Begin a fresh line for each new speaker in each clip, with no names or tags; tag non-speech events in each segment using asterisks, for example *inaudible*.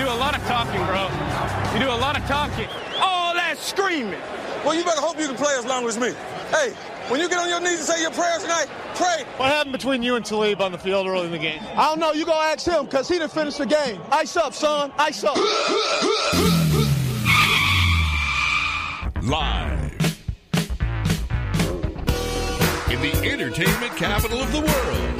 You do a lot of talking, bro. You do a lot of talking. All that screaming.
Well, you better hope you can play as long as me. Hey, when you get on your knees and say your prayers tonight, pray.
What happened between you and Talib on the field early in the game?
I don't know. You go ask him because he didn't finish the game. Ice up, son. Ice up.
Live in the entertainment capital of the world,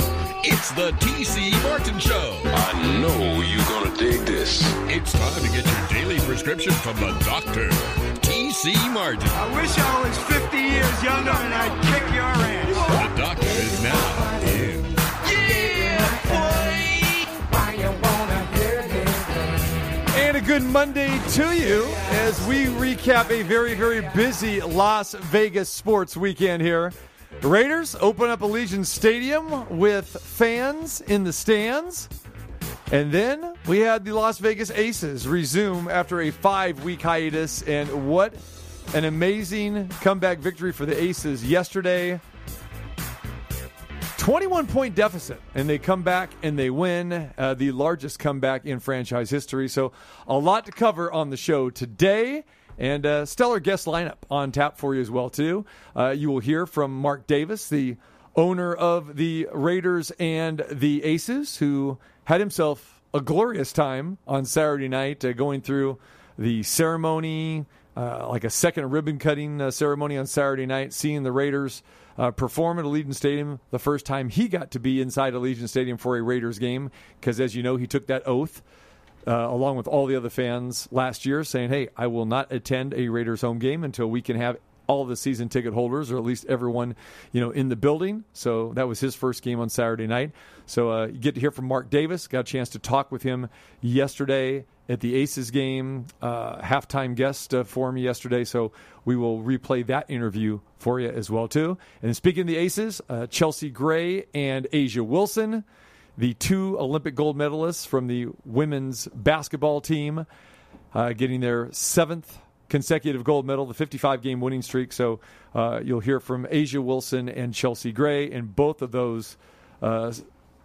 it's the TC Martin Show.
I know you're gonna dig this.
It's time to get your daily prescription from the doctor, TC Martin.
I wish I was 50 years younger and I'd kick your ass.
The doctor is now in.
And a good Monday to you as we recap a very, very busy Las Vegas sports weekend here. Raiders open up Allegiant Stadium with fans in the stands. And then we had the Las Vegas Aces resume after a five week hiatus. And what an amazing comeback victory for the Aces yesterday. 21 point deficit, and they come back and they win uh, the largest comeback in franchise history. So, a lot to cover on the show today. And a stellar guest lineup on tap for you as well too. Uh, you will hear from Mark Davis, the owner of the Raiders and the Aces, who had himself a glorious time on Saturday night, uh, going through the ceremony, uh, like a second ribbon cutting uh, ceremony on Saturday night, seeing the Raiders uh, perform at Allegiant Stadium the first time he got to be inside Allegiant Stadium for a Raiders game, because as you know, he took that oath. Uh, along with all the other fans last year, saying, "Hey, I will not attend a Raiders home game until we can have all the season ticket holders, or at least everyone, you know, in the building." So that was his first game on Saturday night. So uh, you get to hear from Mark Davis. Got a chance to talk with him yesterday at the Aces game, uh, halftime guest uh, for me yesterday. So we will replay that interview for you as well too. And speaking of the Aces, uh, Chelsea Gray and A'ja Wilson the two Olympic gold medalists from the women's basketball team, uh, getting their seventh consecutive gold medal, the 55 game winning streak. So uh, you'll hear from A'ja Wilson and Chelsea Gray, and both of those uh,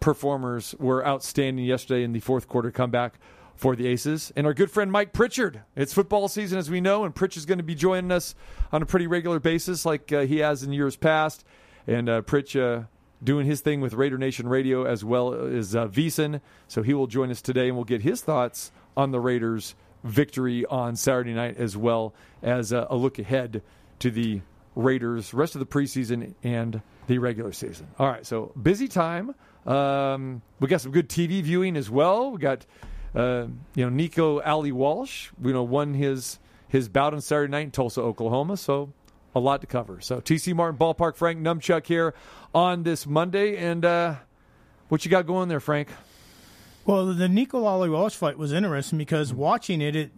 performers were outstanding yesterday in the fourth quarter comeback for the Aces. And our good friend Mike Pritchard. It's football season, as we know, and Pritch is going to be joining us on a pretty regular basis, like uh, he has in years past. And uh, Pritch uh, doing his thing with Raider Nation Radio as well as uh, VSiN. So he will join us today and we'll get his thoughts on the Raiders' victory on Saturday night as well as uh, a look ahead to the Raiders' rest of the preseason and the regular season. All right, so busy time. Um, we got some good TV viewing as well. We got uh, you know Nico Ali Walsh. You know won his his bout on Saturday night in Tulsa, Oklahoma. So a lot to cover. So TC Martin Ballpark, Frank Numchuck here on this Monday, and uh, what you got going there, Frank?
Well, the Nico Ali Walsh fight was interesting because watching it, it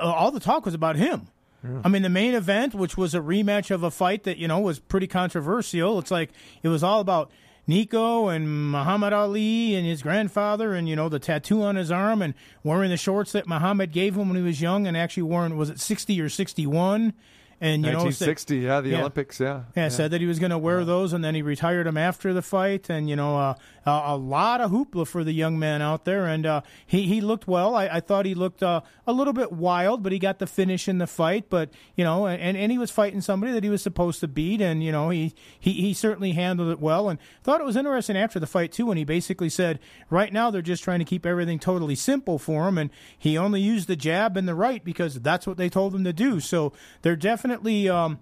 all the talk was about him. Yeah. I mean, the main event, which was a rematch of a fight that you know was pretty controversial. It's like it was all about Nico and Muhammad Ali and his grandfather, and you know the tattoo on his arm and wearing the shorts that Muhammad gave him when he was young, and actually worn was it sixty or sixty one and you
1960,
know,
yeah, the yeah. Olympics, yeah.
yeah.
yeah.
said that he was going to wear yeah. those, and then he retired them after the fight. And you know, uh, a, a, lot of hoopla for the young man out there, and uh, he he looked well. I, I thought he looked uh, a little bit wild, but he got the finish in the fight. But you know, and, and he was fighting somebody that he was supposed to beat, and you know, he he he certainly handled it well. And thought it was interesting after the fight too, when he basically said, right now they're just trying to keep everything totally simple for him, and he only used the jab and the right because that's what they told him to do. So they're definitely. Um,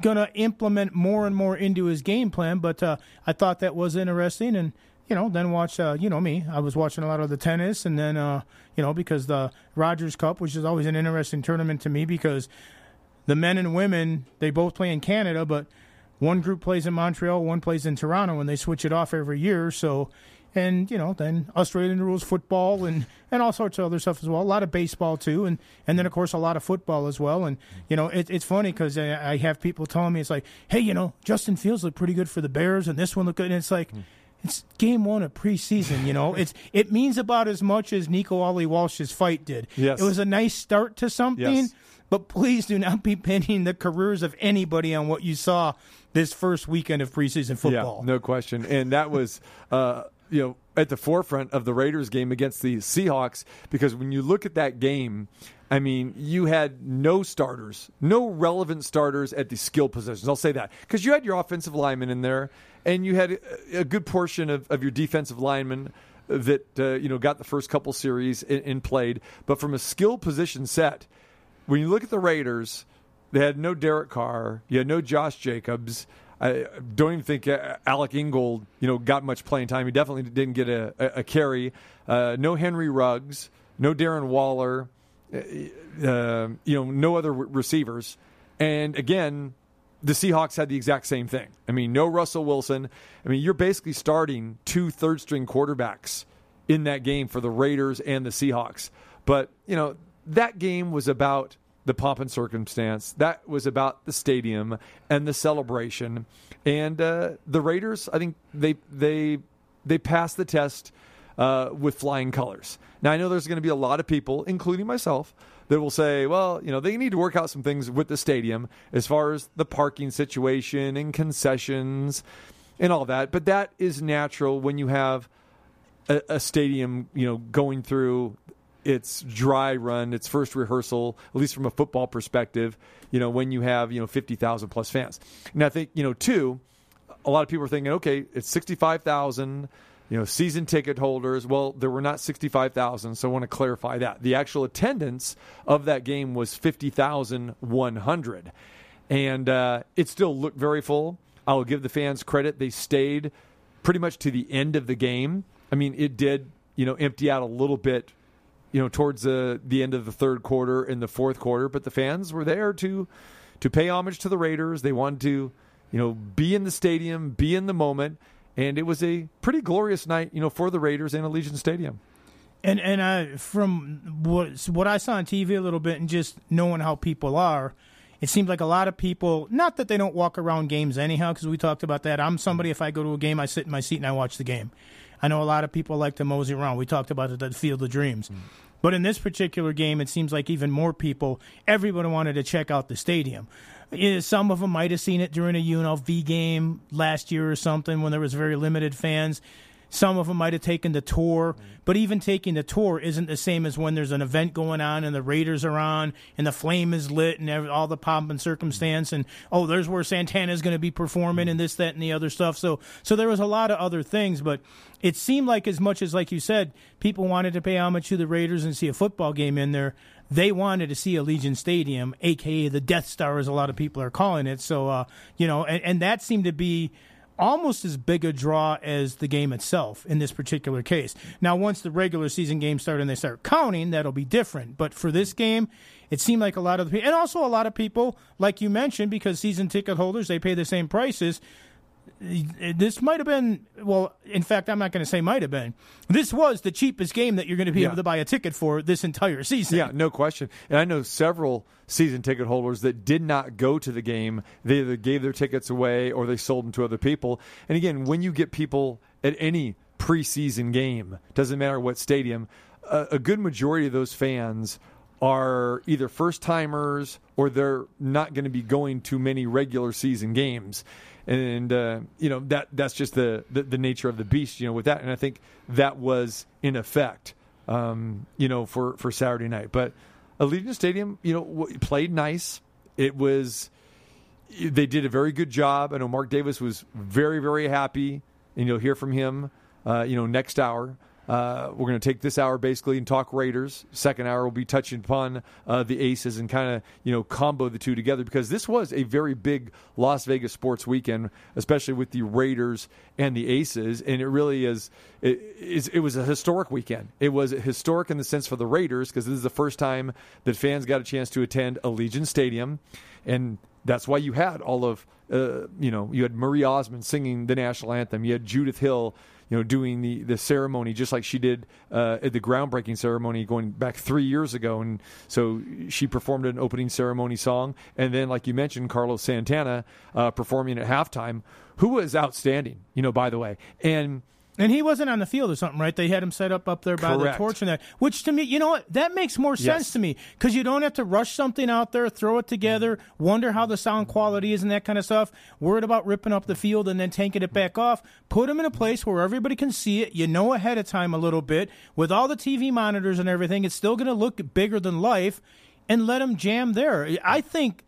going to implement more and more into his game plan. But uh, I thought that was interesting, and you know, then watch. Uh, you know me, I was watching a lot of the tennis, and then uh, you know because the Rogers Cup, which is always an interesting tournament to me because the men and women they both play in Canada, but one group plays in Montreal, one plays in Toronto, and they switch it off every year. So and you know then Australian rules football and and all sorts of other stuff as well. A lot of baseball too, and and then of course a lot of football as well. And you know it, it's funny because I, I have people telling me it's like, hey, you know Justin Fields looked pretty good for the Bears, and this one looked good, and it's like. Mm. It's game one of preseason, you know. It's *laughs* it means about as much as Nico Ali Walsh's fight did.
Yes.
It was a nice start to something,
yes.
but please do not be *laughs* pinning the careers of anybody on what you saw this first weekend of preseason football.
Yeah, no question. And that was uh, you know, at the forefront of the Raiders game against the Seahawks because when you look at that game, I mean, you had no starters, no relevant starters at the skill positions. I'll say that because you had your offensive linemen in there, and you had a, good portion of, of your defensive linemen that uh, you know got the first couple series and played. But from a skill position set, when you look at the Raiders, they had no Derek Carr, you had no Josh Jacobs. I don't even think uh, Alec Ingold, you know, got much playing time. He definitely didn't get a, a, a carry. Uh, no Henry Ruggs, no Darren Waller, uh, uh, you know, no other re- receivers. And again, the Seahawks had the exact same thing. I mean, no Russell Wilson. I mean, you're basically starting two third string quarterbacks in that game for the Raiders and the Seahawks. But, you know, that game was about the pomp and circumstance. That was about the stadium and the celebration. And uh, the Raiders, I think they they they passed the test uh, with flying colors. Now I know there's going to be a lot of people, including myself, that will say, well, you know, they need to work out some things with the stadium as far as the parking situation and concessions and all that. But that is natural when you have a, a stadium, you know, going through its dry run, its first rehearsal, at least from a football perspective, you know, when you have, you know, 50,000 plus fans. And I think, you know, two, a lot of people are thinking, okay, it's 65,000, you know, season ticket holders. Well, there were not 65,000, so I want to clarify that. The actual attendance of that game was 50,100. And uh, it still looked very full. I will give the fans credit. They stayed pretty much to the end of the game. I mean, it did, you know, empty out a little bit you know, towards the the end of the third quarter and the fourth quarter. But the fans were there to to pay homage to the Raiders. They wanted to, you know, be in the stadium, be in the moment, and it was a pretty glorious night, you know, for the Raiders in Allegiant Stadium.
And and I, from what what I saw on TV a little bit, and just knowing how people are, it seems like a lot of people. Not that they don't walk around games anyhow, because we talked about that. I'm somebody. If I go to a game, I sit in my seat and I watch the game. I know a lot of people like to mosey around. We talked about it at Field of Dreams. Mm. But in this particular game, it seems like even more people, everyone wanted to check out the stadium. Some of them might have seen it during a UNLV game last year or something when there was very limited fans. Some of them might have taken the tour, but even taking the tour isn't the same as when there's an event going on and the Raiders are on and the flame is lit and all the pomp and circumstance and oh, there's where Santana is going to be performing and this, that, and the other stuff. So, so there was a lot of other things, but it seemed like as much as, like you said, people wanted to pay homage to the Raiders and see a football game in there. They wanted to see Allegiant Stadium, aka the Death Star, as a lot of people are calling it. So, uh, you know, and, and that seemed to be almost as big a draw as the game itself in this particular case. Now, once the regular season games start and they start counting, that'll be different. But for this game, it seemed like a lot of the people, and also a lot of people, like you mentioned, because season ticket holders, they pay the same prices Uh, this might have been well in fact i'm not going to say might have been. This was the cheapest game that you're going to be yeah. able to buy a ticket for this entire season.
Yeah no question. And i know several season ticket holders that did not go to the game. They either gave their tickets away or they sold them to other people. And again when you get people at any preseason game doesn't matter what stadium a, a good majority of those fans are either first timers or they're not going to be going to many regular season games and uh, you know that that's just the, the, the nature of the beast. You know, with that, and I think that was in effect, um, you know, for for Saturday night. But Allegiant Stadium, you know, played nice. It was they did a very good job. I know Mark Davis was very very happy, and you'll hear from him, uh, you know, next hour. Uh, we're going to take this hour basically and talk Raiders. Second hour, we'll be touching upon uh, the Aces and kind of you know combo the two together because this was a very big Las Vegas sports weekend, especially with the Raiders and the Aces, and it really is. It, it was a historic weekend. It was historic in the sense for the Raiders because this is the first time that fans got a chance to attend Allegiant Stadium, and that's why you had all of uh, you know you had Marie Osmond singing the national anthem. You had Judith Hill you know, doing the, the ceremony just like she did uh, at the groundbreaking ceremony going back three years ago. And so she performed an opening ceremony song. And then, like you mentioned, Carlos Santana uh, performing at halftime, who was outstanding, you know, by the way. And
And he wasn't on the field or something, right? They had him set up up there by
Correct.
the torch and that. Which to me, you know what? That makes more sense
Yes.
to me because you don't have to rush something out there, throw it together, wonder how the sound quality is and that kind of stuff. Worried about ripping up the field and then tanking it back off. Put him in a place where everybody can see it. You know ahead of time a little bit with all the TV monitors and everything. It's still going to look bigger than life, and let him jam there. I think.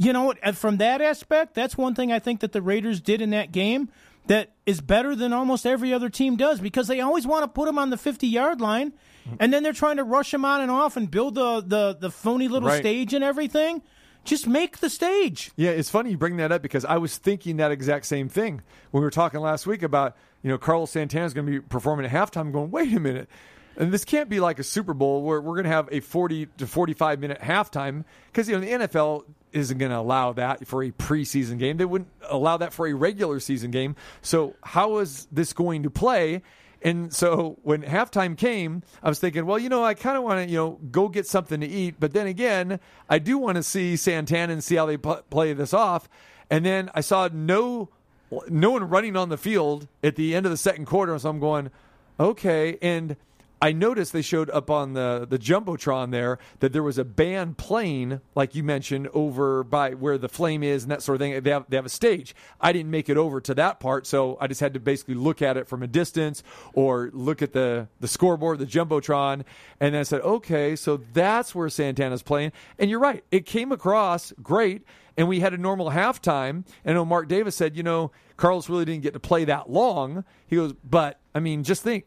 You know what? From that aspect, that's one thing I think that the Raiders did in that game that is better than almost every other team does because they always want to put him on the 50 yard line and then they're trying to rush him on and off and build the, the, the phony little
Right.
stage and everything. Just make the stage.
Yeah, it's funny you bring that up because I was thinking that exact same thing when we were talking last week about you know Carlos Santana's going to be performing at halftime. Going, wait a minute, and this can't be like a Super Bowl where we're going to have a 40 to 45 minute halftime because you know the NFL isn't going to allow that for a preseason game. They wouldn't allow that for a regular season game. So how is this going to play? And so when halftime came, I was thinking, well, you know, I kind of want to, you know, go get something to eat. But then again, I do want to see Santana and see how they pl- play this off. And then I saw no, no one running on the field at the end of the second quarter. So I'm going, okay. And I noticed they showed up on the the jumbotron there that there was a band playing, like you mentioned, over by where the flame is and that sort of thing. They have they have a stage. I didn't make it over to that part, so I just had to basically look at it from a distance or look at the the scoreboard, the jumbotron, and then I said, okay, so that's where Santana's playing. And you're right, it came across great. And we had a normal halftime. And I know Mark Davis said, you know, Carlos really didn't get to play that long. He goes, but I mean, just think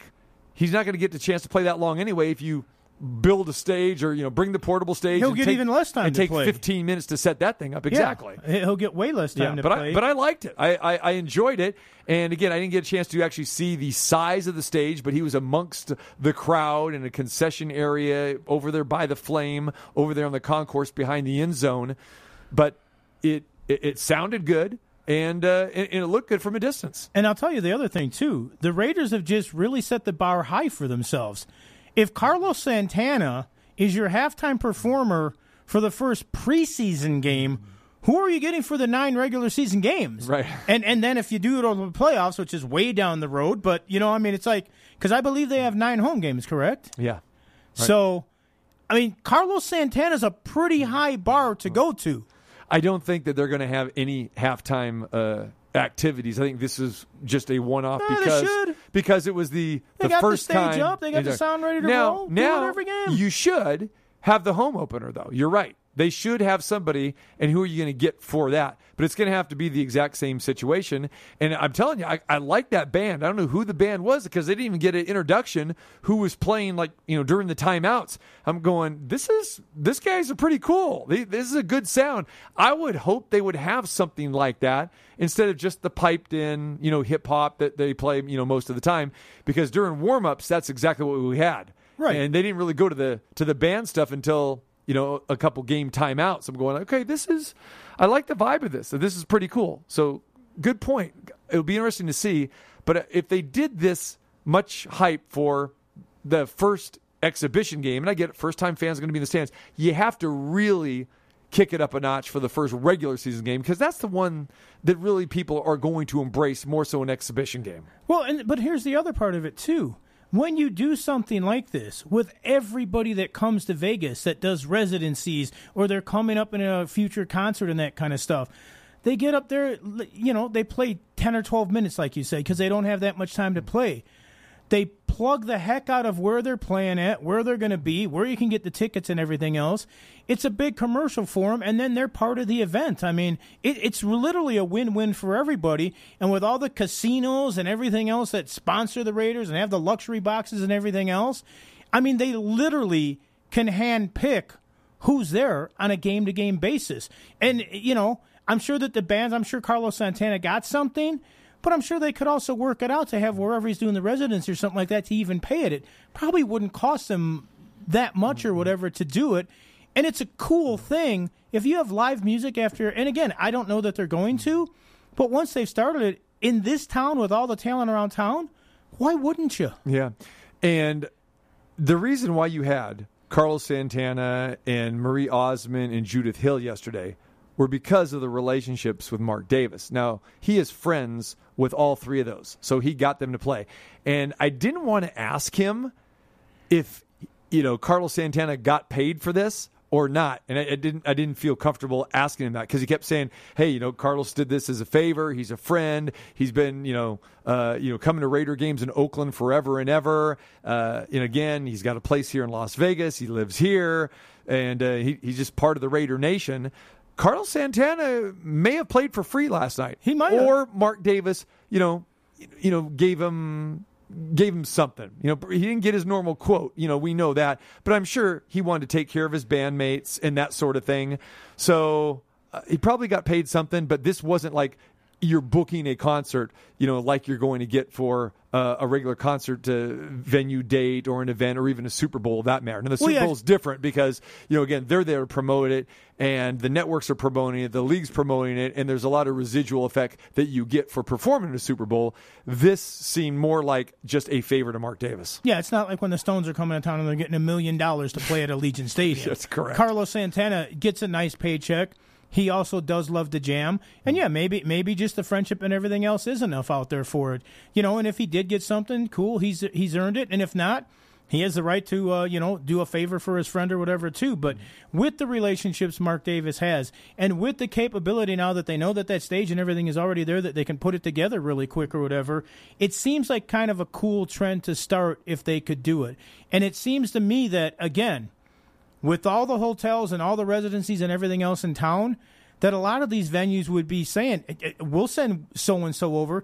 he's not going to get the chance to play that long anyway if you build a stage or you know bring the portable stage
He'll get
take-
even less time
and take
play.
15 minutes to set that thing up exactly
Yeah, he'll get way less time
yeah,
to
but
play.
I but I liked it. I, I I enjoyed it. And again, I didn't get a chance to actually see the size of the stage, but he was amongst the crowd in a concession area over there by the flame, over there on the concourse behind the end zone. But it it, it sounded good, and, uh, and and it looked good from a distance.
And I'll tell you the other thing too. The Raiders have just really set the bar high for themselves. If Carlos Santana is your halftime performer for the first preseason game, who are you getting for the nine regular season games?
Right.
And and then if you do it over the playoffs, which is way down the road, but you know, I mean, it's like because I believe they have nine home games, correct?
Yeah.
So, I mean, Carlos Santana's a pretty high bar to go to.
I don't think that they're going to have any halftime uh, activities. I think this is just a one-off
Yeah, they
because because it was the
They
the
got the
first
stage
time.
up, they got the sound ready to
now,
roll,
Now
every game.
you should have the home opener though. You're right. They should have somebody, and who are you going to get for that? But it's going to have to be the exact same situation. And I'm telling you, I, I like that band. I don't know who the band was because they didn't even get an introduction. Who was playing like you know during the timeouts? I'm going. This is this guys are pretty cool. They, this is a good sound. I would hope they would have something like that instead of just the piped in you know hip hop that they play you know most of the time. Because during warm ups, that's exactly what we had.
Right.
And they didn't really go to the to the band stuff until you know a couple game timeouts. I'm going, okay, this is I like the vibe of this. This is pretty cool. So good point. It'll be interesting to see. But if they did this much hype for the first exhibition game, and I get it, first time fans are going to be in the stands, you have to really kick it up a notch for the first regular season game because that's the one that really people are going to embrace more so an exhibition game.
Well, and but here's the other part of it too. When you do something like this with everybody that comes to Vegas that does residencies or they're coming up in a future concert and that kind of stuff, they get up there, you know, they play 10 or 12 minutes, like you say, because they don't have that much time to play. They plug the heck out of where they're playing at, where they're going to be, where you can get the tickets and everything else. It's a big commercial for them, and then they're part of the event. I mean, it, it's literally a win win for everybody. And with all the casinos and everything else that sponsor the Raiders and have the luxury boxes and everything else, I mean, they literally can hand pick who's there on a game to game basis. And, you know, I'm sure that the bands, I'm sure Carlos Santana got something, but I'm sure they could also work it out to have wherever he's doing the residency or something like that to even pay it. It probably wouldn't cost them that much or mm-hmm. whatever to do it. And it's a cool thing if you have live music after. And again, I don't know that they're going to, mm-hmm. but once they've started it in this town with all the talent around town, why wouldn't you?
Yeah. And the reason why you had Carlos Santana and Marie Osmond and Judith Hill yesterday were because of the relationships with Mark Davis. Now, he is friends with all three of those, so he got them to play. And I didn't want to ask him if you know Carlos Santana got paid for this or not, and I, I didn't. I didn't feel comfortable asking him that because he kept saying, "Hey, you know, Carlos did this as a favor. He's a friend. He's been, you know, uh, you know, coming to Raider games in Oakland forever and ever. Uh, and again, he's got a place here in Las Vegas. He lives here, and uh, he, he's just part of the Raider Nation." Carlos Santana may have played for free last night.
He might,
or Mark Davis, you know, you know, gave him gave him something. You know, he didn't get his normal quote. You know, we know that, but I'm sure he wanted to take care of his bandmates and that sort of thing. So uh, he probably got paid something, but this wasn't like you're booking a concert, you know, like you're going to get for uh, a regular concert uh, venue date or an event or even a Super Bowl of that matter. Now, the Super
yeah.
Bowl is different because, you know, again, they're there to promote it and the networks are promoting it, the league's promoting it, and there's a lot of residual effect that you get for performing in a Super Bowl. This seemed more like just a favor to Mark Davis.
Yeah, it's not like when the Stones are coming to town and they're getting a million dollars to play at Allegiant *laughs* Stadium.
That's correct.
Carlos Santana gets a nice paycheck. He also does love to jam, and yeah, maybe maybe just the friendship and everything else is enough out there for it, you know. And if he did get something, cool, he's he's earned it, and if not, he has the right to uh, you know do a favor for his friend or whatever too. But with the relationships Mark Davis has, and with the capability now that they know that that stage and everything is already there, that they can put it together really quick or whatever, it seems like kind of a cool trend to start if they could do it. And it seems to me that again with all the hotels and all the residencies and everything else in town, that a lot of these venues would be saying, eh, eh, "We'll send so and so over."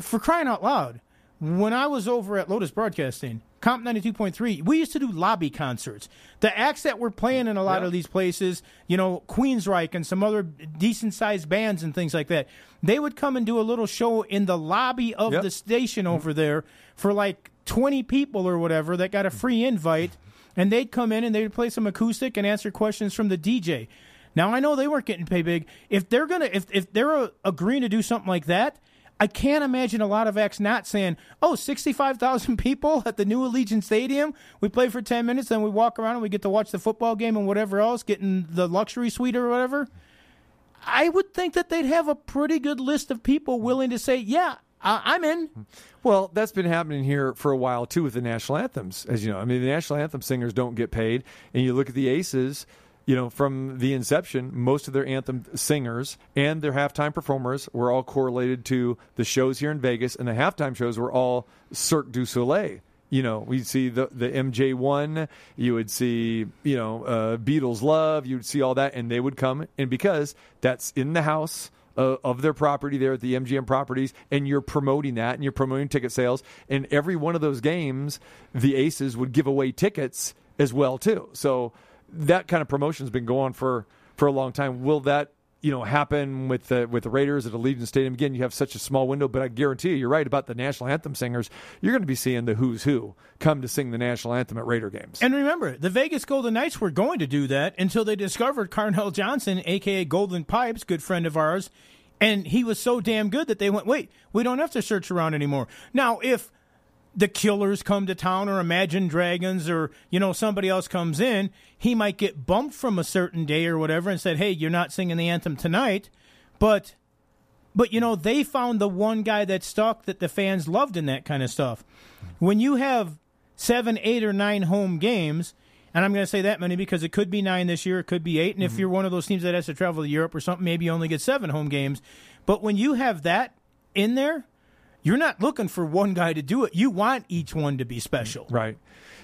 For crying out loud, when I was over at Lotus Broadcasting, KOMP ninety two point three, we used to do lobby concerts. The acts that were playing in a lot of these places, you know, Queensryche and some other decent sized bands and things like that, they would come and do a little show in the lobby of
Yep.
the station over there for like twenty people or whatever that got a mm. free invite and they'd come in and they'd play some acoustic and answer questions from the DJ. Now I know they weren't getting paid big. If they're gonna, if if they're uh, agreeing to do something like that, I can't imagine a lot of acts not saying, "Oh, 65,000 *laughs* people at the new Allegiant Stadium. We play for 10 minutes, then we walk around and we get to watch the football game and whatever else, getting the luxury suite or whatever." I would think that they'd have a pretty good list of people willing to say, "Yeah, I'm in."
Well, that's been happening here for a while too with the national anthems, as you know. I mean, the national anthem singers don't get paid, and you look at the Aces. You know, from the inception, most of their anthem singers and their halftime performers were all correlated to the shows here in Vegas, and the halftime shows were all Cirque du Soleil. You know, we'd see the the MJ one, you would see you know uh, Beatles Love, you'd see all that, and they would come, and because that's in the house uh, of their property there at the MGM properties, and you're promoting that, and you're promoting ticket sales. And every one of those games, the Aces would give away tickets as well too. So that kind of promotion's been going for for a long time. Will that you know happen with the with the Raiders at Allegiant Stadium again? You have such a small window, but I guarantee you, you're right about the national anthem singers. You're going to be seeing the who's who come to sing the national anthem at Raider games.
And remember, the Vegas Golden Knights were going to do that until they discovered Carnell Johnson, aka Golden Pipes, good friend of ours, and he was so damn good that they went, "Wait, we don't have to search around anymore." Now, if the Killers come to town or Imagine Dragons or you know somebody else comes in, he might get bumped from a certain day or whatever and said, "Hey, you're not singing the anthem tonight." But but you know, they found the one guy that stuck that the fans loved in that kind of stuff. When you have seven, eight, or nine home games, and I'm going to say that many because it could be nine this year, it could be eight. And if mm-hmm. you're one of those teams that has to travel to Europe or something, maybe you only get seven home games. But when you have that in there, you're not looking for one guy to do it. You want each one to be special.
Right.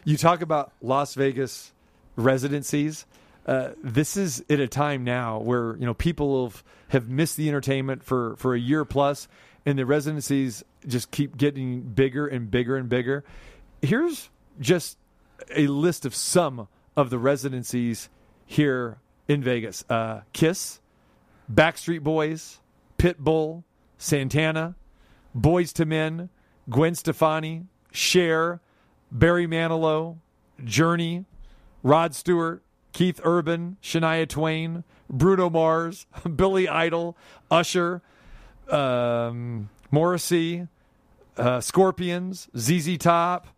You talk about Las Vegas residencies. Uh, this is at a time now where you know people have have missed the entertainment for for a year plus, and the residencies just keep getting bigger and bigger and bigger. Here's just a list of some of the residencies here in Vegas: uh, Kiss, Backstreet Boys, Pitbull, Santana, Boyz II Men, Gwen Stefani, Cher, Barry Manilow, Journey, Rod Stewart, Keith Urban, Shania Twain, Bruno Mars, *laughs* Billy Idol, Usher, um, Morrissey, uh, Scorpions, ZZ Top,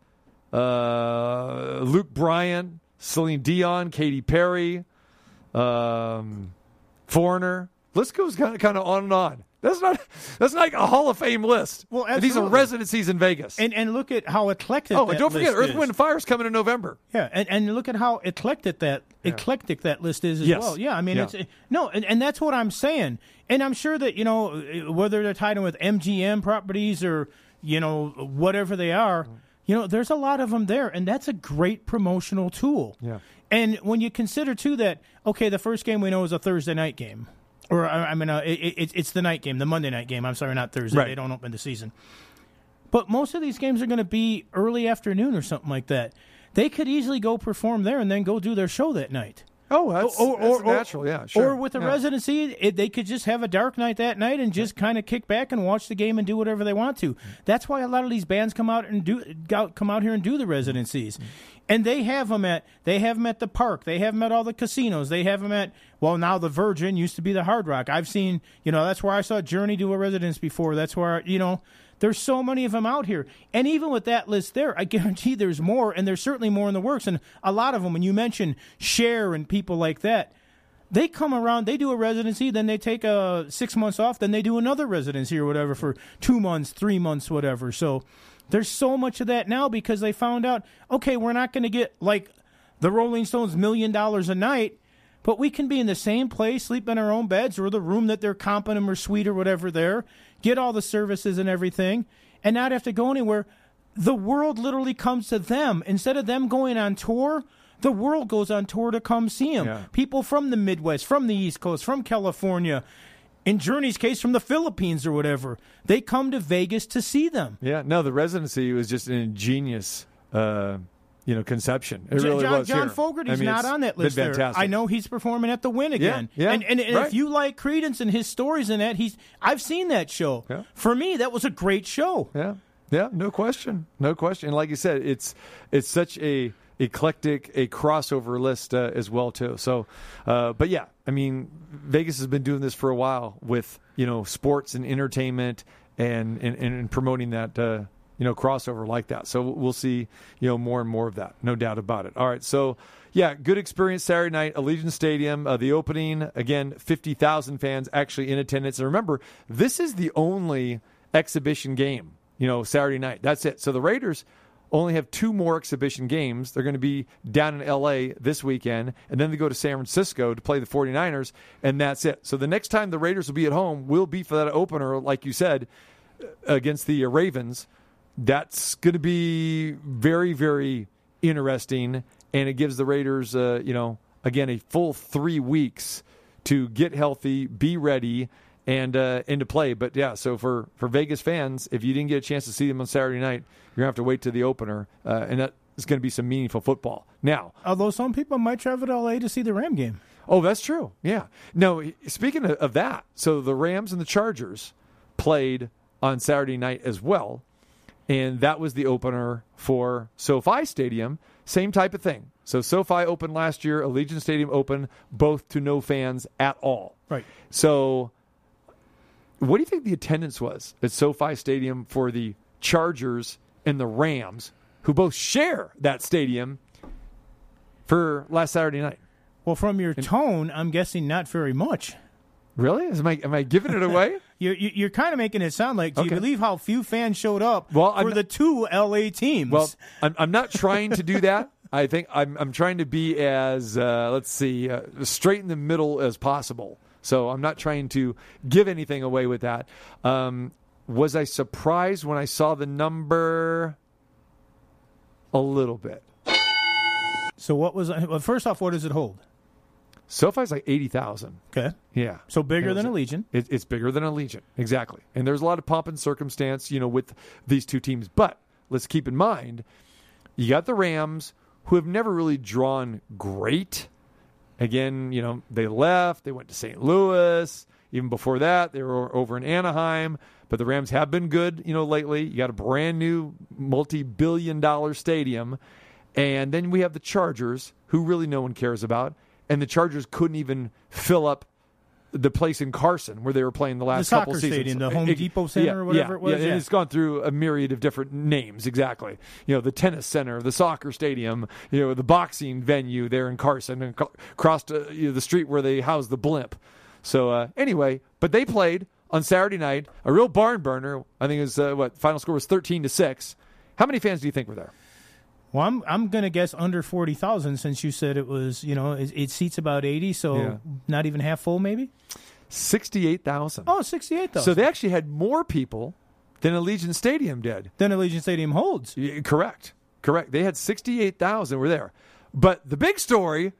uh, Luke Bryan, Celine Dion, Katy Perry, um, Foreigner. List goes kind of kind of on and on. That's not that's not like a Hall of Fame list.
Well,
And these are residencies in Vegas.
And and look at how eclectic.
oh,
that
and don't forget,
list
Earth,
is.
Wind, and Fire's coming in November.
Yeah, and, and look at how eclectic that eclectic that list is as
Yes.
well. Yeah, I mean,
Yeah.
it's no, and, and that's what I'm saying. And I'm sure that you know whether they're tied in with MGM properties or you know whatever they are, mm-hmm. you know, there's a lot of them there, and that's a great promotional tool.
Yeah.
And when you consider too that okay, the first game we know is a Thursday night game, or I I mean, uh, it, it, it's the night game, the Monday night game. I'm sorry, not Thursday.
Right.
They don't open the season. But most of these games are going to be early afternoon or something like that. They could easily go perform there and then go do their show that night.
Oh, that's, that's natural. Yeah, sure.
Or with a
Yeah.
residency, it, they could just have a dark night that night and just kind of kick back and watch the game and do whatever they want to. That's why a lot of these bands come out and do come out here and do the residencies. And they have them at they have them at the park. They have them at all the casinos. They have them at well now the Virgin used to be the Hard Rock. I've seen you know that's where I saw Journey do a residence before. That's where you know there's so many of them out here. And even with that list there, I *laughs* guarantee there's more, and there's certainly more in the works. And a lot of them, when you mention Cher and people like that, they come around, they do a residency, then they take a six months off, then they do another residency or whatever for two months, three months, whatever. So there's so much of that now because they found out, okay, we're not going to get like the Rolling Stones million dollars a night. But we can be in the same place, sleep in our own beds, or the room that they're comping them or suite or whatever there, get all the services and everything, and not have to go anywhere. The world literally comes to them. Instead of them going on tour, the world goes on tour to come see them.
Yeah.
People from the Midwest, from the East Coast, from California, in Journey's case, from the Philippines or whatever, they come to Vegas to see them.
Yeah, no, the residency was just an ingenious, uh, you know, conception. It
John,
really was.
John
here.
Fogerty's
I mean,
not on that list. There. I know he's performing at the Wynn again.
yeah,
and and, and
right.
if you like Creedence and his stories in that, he's I've seen that show.
Yeah.
For me, that was a great show.
Yeah, yeah, no question, no question. And like you said, it's it's such a eclectic, a crossover list uh, as well too. So, uh, but yeah, I mean, Vegas has been doing this for a while with you know sports and entertainment and and, and promoting that. Uh, you know, crossover like that. So we'll see, you know, more and more of that. No doubt about it. All right. So, yeah, good experience Saturday night, Allegiant Stadium. Uh, the opening, again, 50,000 fans actually in attendance. And remember, this is the only exhibition game, you know, Saturday night. That's it. So the Raiders only have two more exhibition games. They're going to be down in LA this weekend, and then they go to San Francisco to play the 49ers, and that's it. So the next time the Raiders will be at home will be for that opener, like you said, against the uh, Ravens. That's going to be very, very interesting, and it gives the Raiders, uh, you know, again, a full three weeks to get healthy, be ready, and uh, and to play. But yeah, so for for Vegas fans, if you didn't get a chance to see them on Saturday night, you're gonna have to wait to the opener, uh, and that is going to be some meaningful football. Now,
Although some people might travel to LA to see the Ram game.
Oh, that's true. Yeah. No, speaking of, that, so the Rams and the Chargers played on Saturday night as well, and that was the opener for SoFi Stadium. Same type of thing. So SoFi opened last year, Allegiant Stadium open, both to no fans at all.
Right.
So, what do you think the attendance was at SoFi Stadium for the Chargers and the Rams, who both share that stadium, for last Saturday night?
Well, from your tone, I'm guessing not very much.
Really? Am I am I giving it away? *laughs*
You're, you- you're kind of making it sound like, do you believe how few fans showed up
Well,
for
I'm
the two LA teams?
well, I'm I'm not trying to do that. I think I'm I'm trying to be as uh, let's see uh, straight in the middle as possible. So I'm not trying to give anything away with that. Um, was I surprised when I saw the number? A little bit.
so what was, well, first off, what does it hold?
SoFi's like eighty thousand.
Okay.
Yeah.
So bigger than
Allegiant. It, it's bigger than Allegiant, exactly. And there's a lot of pomp and circumstance, you know, with these two teams. But let's keep in mind, you got the Rams, who have never really drawn great. Again, you know, they left, they went to St. Louis. Even before that, they were over in Anaheim. But the Rams have been good, you know, lately. You got a brand new multi-billion dollar stadium. And then we have the Chargers, who really no one cares about. And the Chargers couldn't even fill up the place in Carson where they were playing the last
The
couple seasons.
stadium, the Home
It-
Depot Center
yeah,
or whatever
yeah,
it was,
Yeah,
yeah.
it's gone through a myriad of different names. Exactly. You know, the tennis center, the soccer stadium, you know, the boxing venue there in Carson, and across uh, you know, the street where they house the blimp. So uh, anyway, but they played on Saturday night, a real barn burner. I think it was uh, what final score was thirteen to six. How many fans do you think were there?
Well, I'm I'm gonna guess under forty thousand since you said it was you know it, it seats about eighty, so
Yeah.
not even half full maybe.
Sixty-eight thousand.
Oh, 68,000.
So they actually had more people than Allegiant Stadium did.
Then Allegiant Stadium holds.
Y- Correct. Correct. They had 68,000 were there. But the big story,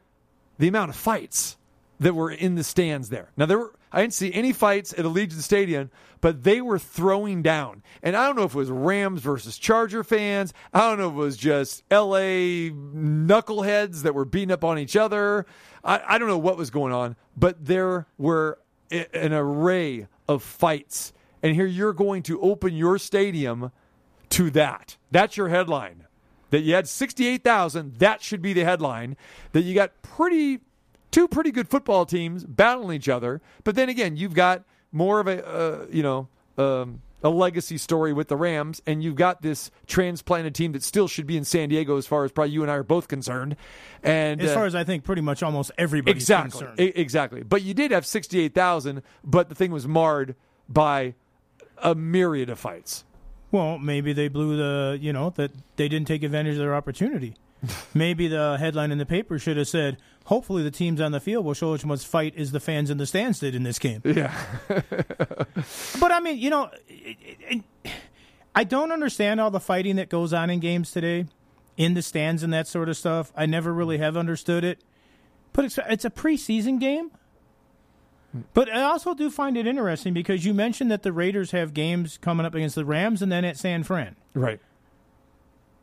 the amount of fights that were in the stands there. Now there were I didn't see any fights at Allegiant Stadium, but they were throwing down. And I don't know if it was Rams versus Charger fans. I don't know if it was just LA knuckleheads that were beating up on each other. I, I don't know what was going on, but there were an array of fights. And here you're going to open your stadium to that. That's your headline. That you had 68,000, that should be the headline. That you got pretty two pretty good football teams battling each other. But then again, you've got more of a uh, you know, um, a legacy story with the Rams and you've got this transplanted team that still should be in San Diego as far as probably you and I are both concerned. And
As
uh,
far as I think, pretty much almost everybody's
exactly,
concerned.
E- exactly. But you did have 68,000, but the thing was marred by a myriad of fights.
Well, maybe they blew the, you know, that they didn't take advantage of their opportunity. *laughs* maybe the headline in the paper should have said, hopefully the teams on the field will show as much fight as the fans in the stands did in this game.
Yeah. *laughs*
But I mean, you know, I don't understand all the fighting that goes on in games today, in the stands and that sort of stuff. I never really have understood it. But it's it's a preseason game. But I also do find it interesting because you mentioned that the Raiders have games coming up against the Rams and then at San Fran.
Right.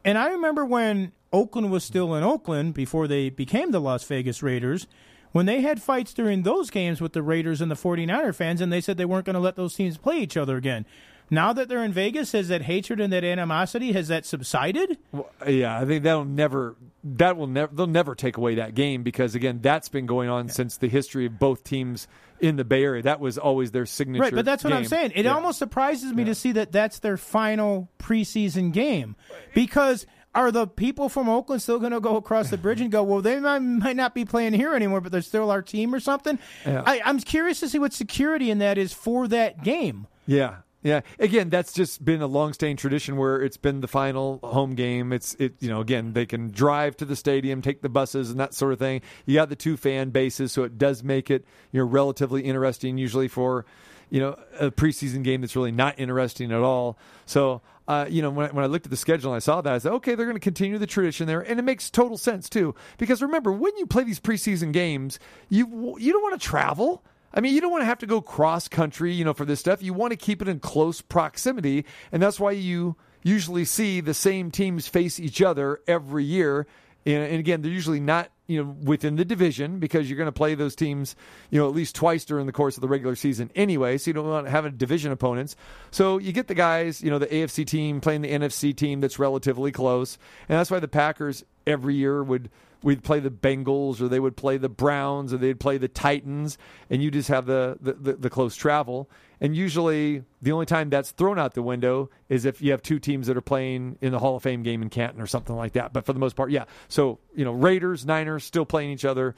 And I remember when Oakland was still in Oakland before they became the Las Vegas Raiders, when they had fights during those games with the Raiders and the 49er fans, and they said they weren't going to let those teams play each other again. Now that they're in Vegas, has that hatred and that animosity has that subsided?
Well, yeah, I think that'll never that will never they'll never take away that game because again, that's been going on since the history of both teams in the Bay Area. That was always their signature.
Right, but that's what I'm saying. It
Yeah.
almost surprises me to see that that's their final preseason game because are the people from Oakland still going to go across the bridge and go, well, they might, might not be playing here anymore, but they're still our team or something?
Yeah.
I, I'm curious to see what security in that is for that game.
Yeah. Yeah. Again, that's just been a long-standing tradition where it's been the final home game. It's it. You know, again, they can drive to the stadium, take the buses, and that sort of thing. You got the two fan bases, so it does make it you know relatively interesting. Usually for you know a preseason game that's really not interesting at all. So. Uh, you know, when I, when I looked at the schedule and I saw that, I said, okay, they're going to continue the tradition there, and it makes total sense too. Because remember, when you play these preseason games, you you don't want to travel. I mean, you don't want to have to go cross country, you know, for this stuff. You want to keep it in close proximity, and that's why you usually see the same teams face each other every year. And, again, they're usually not, you know, within the division because you're going to play those teams, you know, at least twice during the course of the regular season anyway. So you don't want to have a division opponents. So you get the guys, you know, the AFC team playing the NFC team that's relatively close, and that's why the Packers every year would we'd play the Bengals or they would play the Browns or they'd play the Titans, and you just have the, the, the, the close travel. And usually the only time that's thrown out the window is if you have two teams that are playing in the Hall of Fame game in Canton or something like that. But for the most part, yeah. So, you know, Raiders, Niners still playing each other.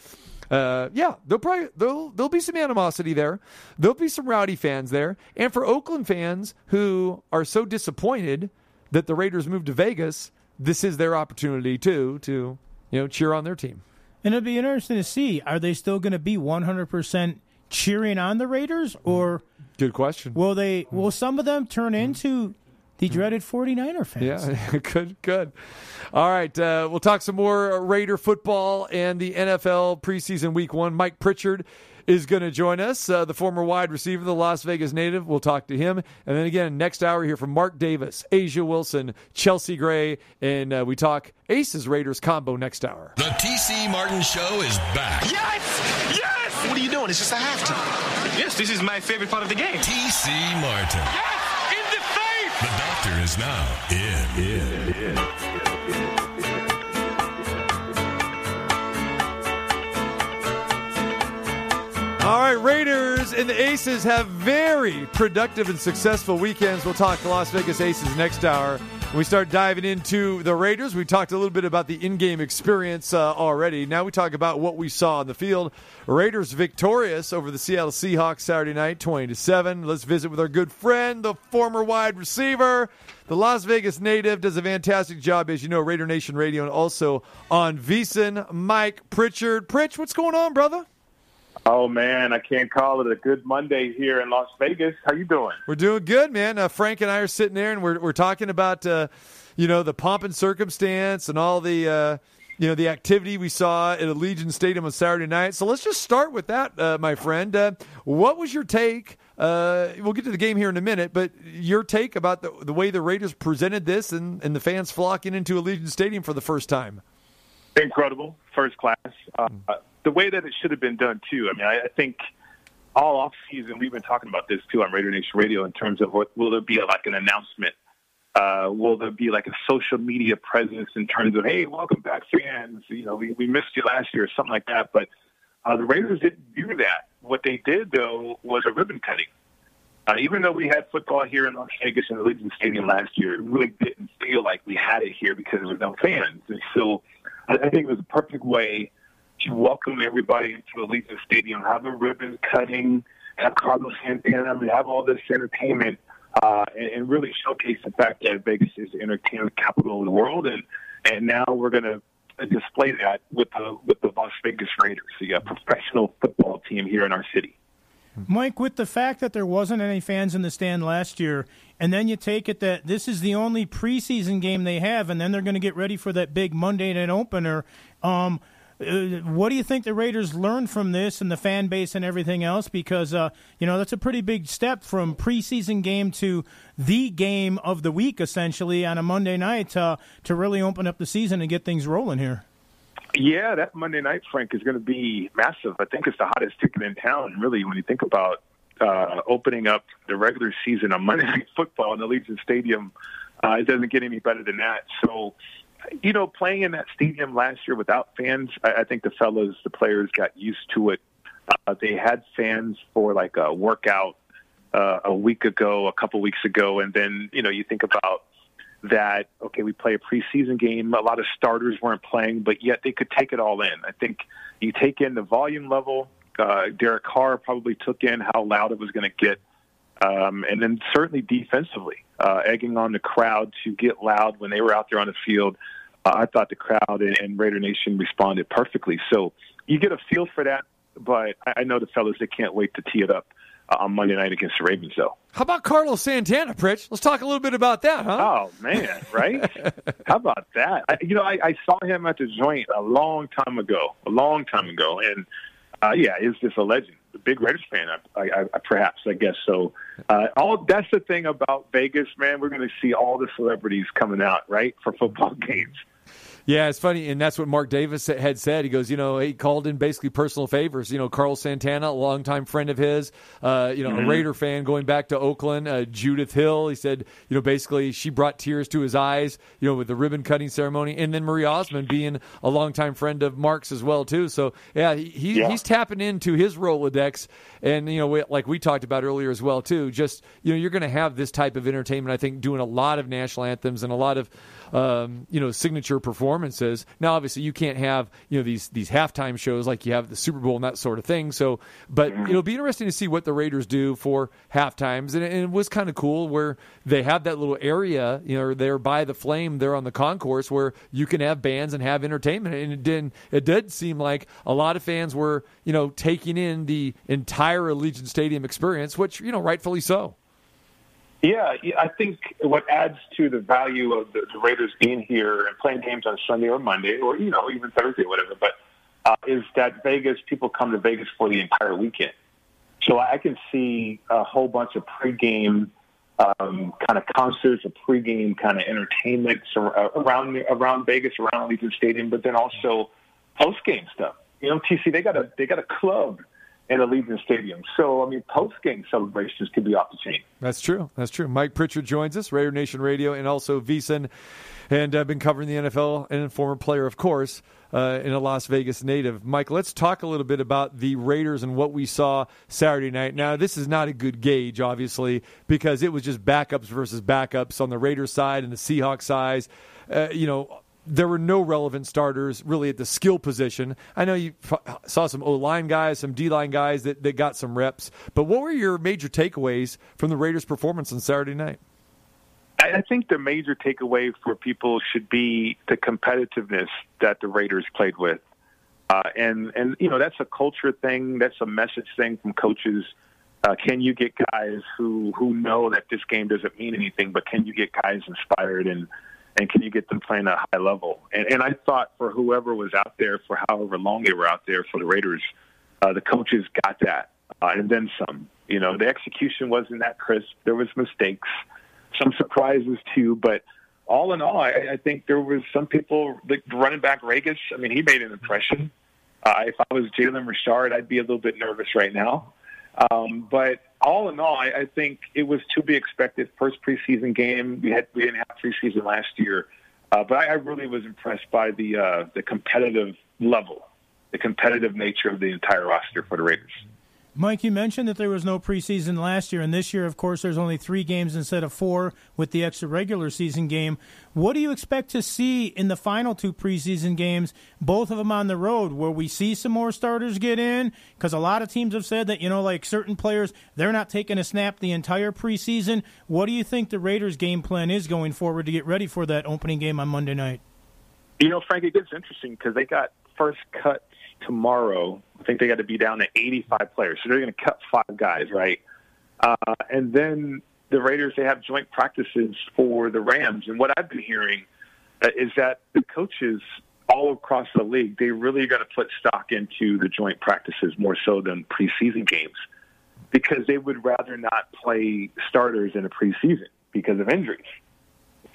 Uh, yeah, they'll probably there'll there'll be some animosity there. There'll be some rowdy fans there, and for Oakland fans who are so disappointed that the Raiders moved to Vegas, this is their opportunity too to you know cheer on their team.
And it'd be interesting to see are they still going to be 100% cheering on the Raiders or
Good question.
will they will some of them turn into the dreaded 49er fans?
Yeah, *laughs* good, good. All right, uh, we'll talk some more Raider football and the NFL preseason week one. Mike Pritchard is going to join us, uh, the former wide receiver, the Las Vegas native. We'll talk to him. And then again, next hour, here from Mark Davis, A'ja Wilson, Chelsea Gray, and uh, we talk Aces Raiders combo next hour.
The TC Martin Show is back.
Yes! Yes!
What are you doing? It's just a halftime.
Yes, this is my favorite part of the game.
TC Martin.
Yes! In the face!
The doctor is now in. In. in.
All right, Raiders and the Aces have very productive and successful weekends. We'll talk the Las Vegas Aces next hour. We start diving into the Raiders. We talked a little bit about the in-game experience uh, already. Now we talk about what we saw on the field. Raiders victorious over the Seattle Seahawks Saturday night, twenty to seven. Let's visit with our good friend, the former wide receiver, the Las Vegas native, does a fantastic job, as you know, Raider Nation Radio, and also on VSiN. Mike Pritchard, Pritch, what's going on, brother?
Oh man, I can't call it a good Monday here in Las Vegas. How you doing?
We're doing good, man. Uh, Frank and I are sitting there, and we're we're talking about uh, you know the pomp and circumstance and all the uh, you know the activity we saw at Allegiant Stadium on Saturday night. So let's just start with that, uh, my friend. Uh, what was your take? Uh, we'll get to the game here in a minute, but your take about the the way the Raiders presented this and, and the fans flocking into Allegiant Stadium for the first time.
Incredible, first class. Uh, the way that it should have been done too. I mean, I, I think all off season we've been talking about this too on Raider Nation Radio in terms of what will there be like an announcement? Uh, will there be like a social media presence in terms of hey, welcome back fans? You know, we, we missed you last year or something like that. But uh, the Raiders didn't do that. What they did though was a ribbon cutting. Uh, even though we had football here in Las Vegas in the Allegiant Stadium last year, it really didn't feel like we had it here because there were no fans. And so I, I think it was a perfect way welcome everybody into Allegiant Stadium, have a ribbon cutting, have Carlos Santana, and have all this entertainment, uh, and, and really showcase the fact that Vegas is the entertainment capital of the world. And and now we're going to display that with the with the Las Vegas Raiders, the uh, professional football team here in our city.
Mike, with the fact that there wasn't any fans in the stand last year, and then you take it that this is the only preseason game they have, and then they're going to get ready for that big Monday night opener. Um, what do you think the Raiders learned from this and the fan base and everything else? Because uh, you know that's a pretty big step from preseason game to the game of the week, essentially on a Monday night uh, to really open up the season and get things rolling here.
Yeah, that Monday night, Frank, is going to be massive. I think it's the hottest ticket in town. Really, when you think about uh, opening up the regular season on Monday *laughs* Night Football in the Allegiant Stadium, uh, it doesn't get any better than that. So, you know, playing in that stadium last year without fans, I, I think the fellas, the players, got used to it. Uh, they had fans for like a workout uh, a week ago, a couple weeks ago, and then you know you think about that okay, we play a preseason game. A lot of starters weren't playing, but yet they could take it all in. I think you take in the volume level. Uh, Derek Carr probably took in how loud it was going to get, um, and then certainly defensively, uh, egging on the crowd to get loud when they were out there on the field. Uh, I thought the crowd and, and Raider Nation responded perfectly. So you get a feel for that, but I, I know the fellas they can't wait to tee it up uh, on Monday night against the Ravens, though.
How about Carlos Santana, Pritch? Let's talk a little bit about that, huh?
Oh man, right? *laughs* How about that? I, you know, I, I saw him at the joint a long time ago, a long time ago, and uh, yeah, he's just a legend, big Raiders fan, I, I, I, perhaps I guess. So, uh, all that's the thing about Vegas, man. We're going to see all the celebrities coming out, right, for football *laughs* games.
Yeah, it's funny, and that's what Mark Davis had said. He goes, you know, he called in basically personal favors. You know, Carl Santana, a longtime friend of his, uh, you know,
Mm-hmm.
a Raider fan going back to Oakland. Uh, Judith Hill, he said, you know, basically she brought tears to his eyes, you know, with the ribbon cutting ceremony, and then Marie Osmond being a longtime friend of Mark's as well too. So yeah, he, he
Yeah.
he's tapping into his Rolodex, and you know, we, like we talked about earlier as well too. Just you know, you're going to have this type of entertainment. I think doing a lot of national anthems and a lot of um, you know signature performances. Now, obviously, you can't have you know these these halftime shows like you have the Super Bowl and that sort of thing. So, but it'll be interesting to see what the Raiders do for half times, and, and it was kind of cool where they have that little area, you know, there by the flame, there on the concourse where you can have bands and have entertainment, and it didn't. it did seem like a lot of fans were you know taking in the entire Allegiant Stadium experience, which you know rightfully so.
Yeah, I think what adds to the value of the, the Raiders being here and playing games on Sunday or Monday or you know even Thursday, or whatever, but uh, is that Vegas people come to Vegas for the entire weekend. So I can see a whole bunch of pregame um, kind of concerts, a pregame kind of entertainment uh, around around Vegas, around Allegiant Stadium, but then also postgame stuff. You know, TC they got a they got a club in Allegiant Stadium. So, I mean, post game celebrations could be off the chain.
That's true. That's true. Mike Pritchard joins us, Raider Nation Radio, and also VSiN, and I've been covering the NFL and a former player, of course, uh, in a Las Vegas native. Mike, let's talk a little bit about the Raiders and what we saw Saturday night. Now, this is not a good gauge, obviously, because it was just backups versus backups on the Raiders side and the Seahawks side. Uh, you know, there were no relevant starters really at the skill position. I know you saw some O line guys, some D line guys that, that got some reps, but what were your major takeaways from the Raiders' performance on Saturday night?
I think the major takeaway for people should be the competitiveness that the Raiders played with. Uh, and, and, you know, that's a culture thing, that's a message thing from coaches. Uh, can you get guys who, who know that this game doesn't mean anything, but can you get guys inspired and and can you get them playing at a high level? And, and I thought for whoever was out there for however long they were out there for the Raiders, uh, the coaches got that uh, and then some. You know, the execution wasn't that crisp. There was mistakes, some surprises too, but all in all, I, I think there was some people like running back Ragas. I mean, he made an impression. Uh, if I was Jalen Richard, I'd be a little bit nervous right now. Um, but all in all, I, I think it was to be expected. First preseason game, we had we didn't have preseason last year, uh, but I, I really was impressed by the uh, the competitive level, the competitive nature of the entire roster for the Raiders.
Mike, you mentioned that there was no preseason last year, and this year, of course, there's only three games instead of four with the extra regular season game. What do you expect to see in the final two preseason games, both of them on the road, where we see some more starters get in? Because a lot of teams have said that, you know, like certain players, they're not taking a snap the entire preseason. What do you think the Raiders' game plan is going forward to get ready for that opening game on Monday night?
You know, Frank, it gets interesting because they got first cut tomorrow. I think they got to be down to 85 players, so they're going to cut five guys, right? Uh, and then the Raiders they have joint practices for the Rams, and what I've been hearing uh, is that the coaches all across the league they really going to put stock into the joint practices more so than preseason games because they would rather not play starters in a preseason because of injuries.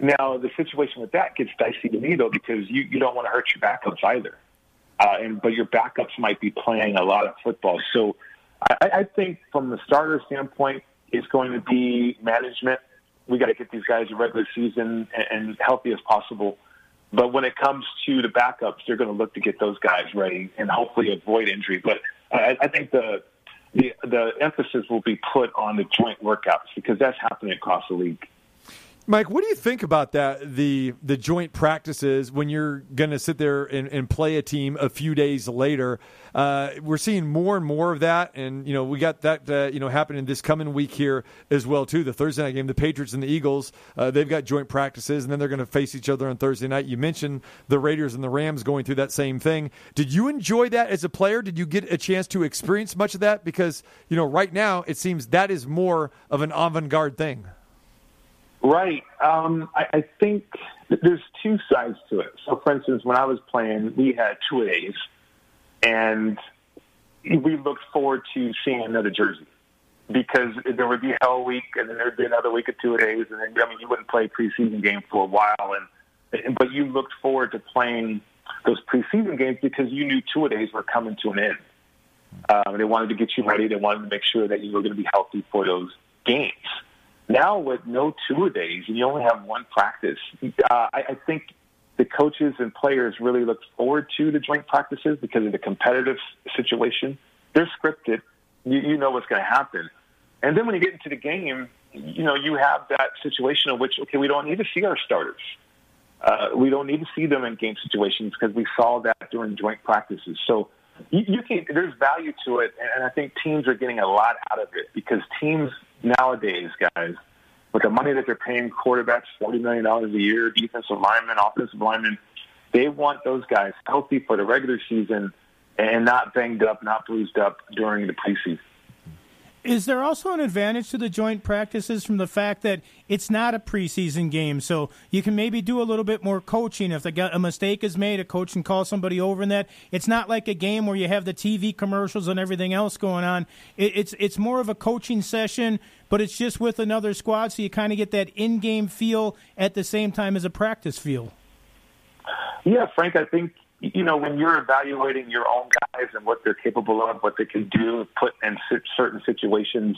Now the situation with that gets dicey to me though because you, you don't want to hurt your backups either uh, and but your backups might be playing a lot of football. So I, I think from the starter standpoint, it's going to be management. We got to get these guys a regular season and, and healthy as possible. But when it comes to the backups, they're going to look to get those guys ready and hopefully avoid injury. But I, I think the, the the emphasis will be put on the joint workouts because that's happening across the league.
Mike, what do you think about that? The the joint practices when you're going to sit there and, and, play a team a few days later. Uh, we're seeing more and more of that, and you know we got that uh, you know happening this coming week here as well too. The Thursday night game, the Patriots and the Eagles, uh, they've got joint practices, and then they're going to face each other on Thursday night. You mentioned the Raiders and the Rams going through that same thing. Did you enjoy that as a player? Did you get a chance to experience much of that? Because you know right now it seems that is more of an avant-garde thing.
Right. Um, I, I think there's two sides to it. So, for instance, when I was playing, we had two days, and we looked forward to seeing another jersey because there would be Hell Week, and then there'd be another week of two days, and then I mean, you wouldn't play preseason game for a while, and but you looked forward to playing those preseason games because you knew two days were coming to an end. Um, they wanted to get you ready. They wanted to make sure that you were going to be healthy for those games. Now with no tour days and you only have one practice, uh, I, I think the coaches and players really look forward to the joint practices because of the competitive situation. They're scripted. You, you know what's going to happen. And then when you get into the game, you know, you have that situation in which, okay, we don't need to see our starters. Uh, we don't need to see them in game situations because we saw that during joint practices. So you, you can, there's value to it. And I think teams are getting a lot out of it because teams nowadays, guys, with the money that they're paying quarterbacks, $40 million a year, defensive linemen, offensive linemen, they want those guys healthy for the regular season and not banged up, not bruised up during the preseason.
Is there also an advantage to the joint practices from the fact that it's not a preseason game, so you can maybe do a little bit more coaching if a mistake is made, a coach can call somebody over in that. It's not like a game where you have the TV commercials and everything else going on. It's it's more of a coaching session, but it's just with another squad, so you kind of get that in-game feel at the same time as a practice feel.
Yeah, Frank, I think you know, when you're evaluating your own guys and what they're capable of, what they can do, put in certain situations,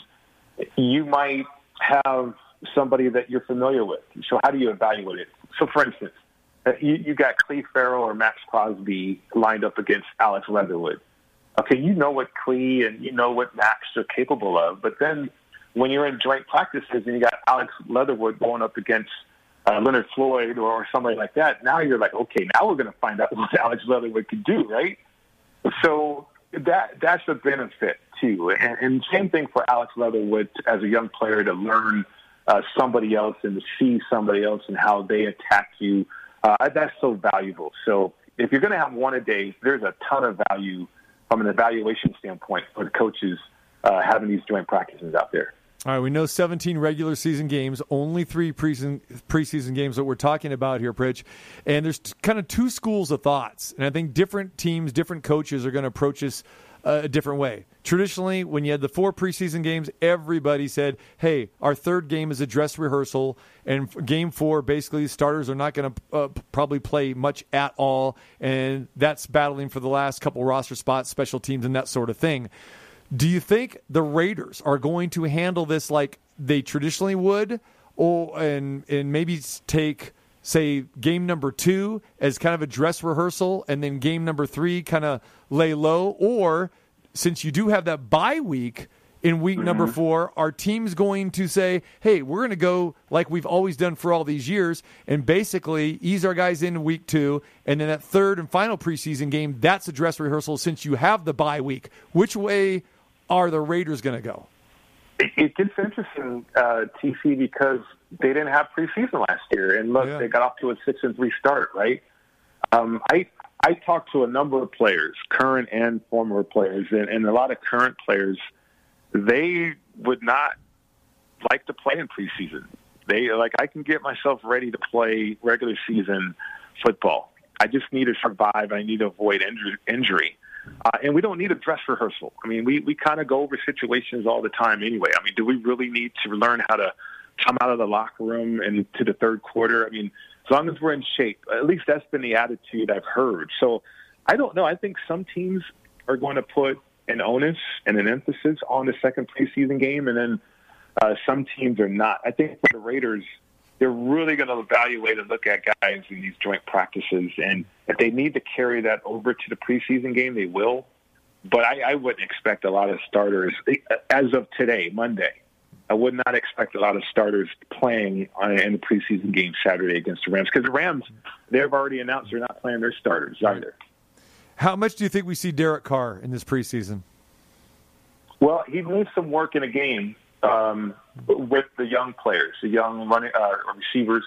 you might have somebody that you're familiar with. So how do you evaluate it? So, for instance, uh, you, you got Clee Ferrell or Maxx Crosby lined up against Alex Leatherwood. Okay, you know what Clee and you know what Maxx are capable of, but then when you're in joint practices and you got Alex Leatherwood going up against uh, Leonard Floyd or, or somebody like that, now you're like, okay, now we're going to find out *laughs* what Alex Leatherwood can do, right? So that that's a benefit too, and, and same thing for Alex Leatherwood as a young player to learn uh, somebody else and to see somebody else and how they attack you. Uh, that's so valuable. So if you're going to have one a day, there's a ton of value from an evaluation standpoint for the coaches uh, having these joint practices out there.
All right, we know 17 regular season games, only three preseason, preseason games that we're talking about here, Pritch. And there's t- kind of two schools of thoughts. And I think different teams, different coaches are going to approach this uh, a different way. Traditionally, when you had the four preseason games, everybody said, hey, our third game is a dress rehearsal. And game four, basically, starters are not going to uh, probably play much at all. And that's battling for the last couple roster spots, special teams, and that sort of thing. Do you think the Raiders are going to handle this like they traditionally would, or and and maybe take say game number two as kind of a dress rehearsal, and then game number three kind of lay low, or since you do have that bye week in week mm-hmm. number four, our team's going to say, hey, we're going to go like we've always done for all these years and basically ease our guys in week two. And then that third and final preseason game, that's a dress rehearsal since you have the bye week. Which way are the Raiders going to go?
It gets interesting, uh, TC, because they didn't have preseason last year, and look, yeah. they got off to a six and three start, right? Um, I I talked to a number of players, current and former players, and, and a lot of current players. They would not like to play in preseason. They like I can get myself ready to play regular season football. I just need to survive. I need to avoid injury. Uh, and we don't need a dress rehearsal. I mean, we, we kind of go over situations all the time anyway. I mean, do we really need to learn how to come out of the locker room and to the third quarter? I mean, as long as we're in shape, at least that's been the attitude I've heard. So I don't know. I think some teams are going to put an onus and an emphasis on the second preseason game, and then uh, some teams are not. I think for the Raiders – they're really going to evaluate and look at guys in these joint practices. And if they need to carry that over to the preseason game, they will. But I, I wouldn't expect a lot of starters as of today, Monday. I would not expect a lot of starters playing on, in the preseason game Saturday against the Rams because the Rams they've already announced they're not playing their starters either.
How much do you think we see Derek Carr in this preseason?
Well, he needs some work in a game um, with the young players, the young running uh, receivers.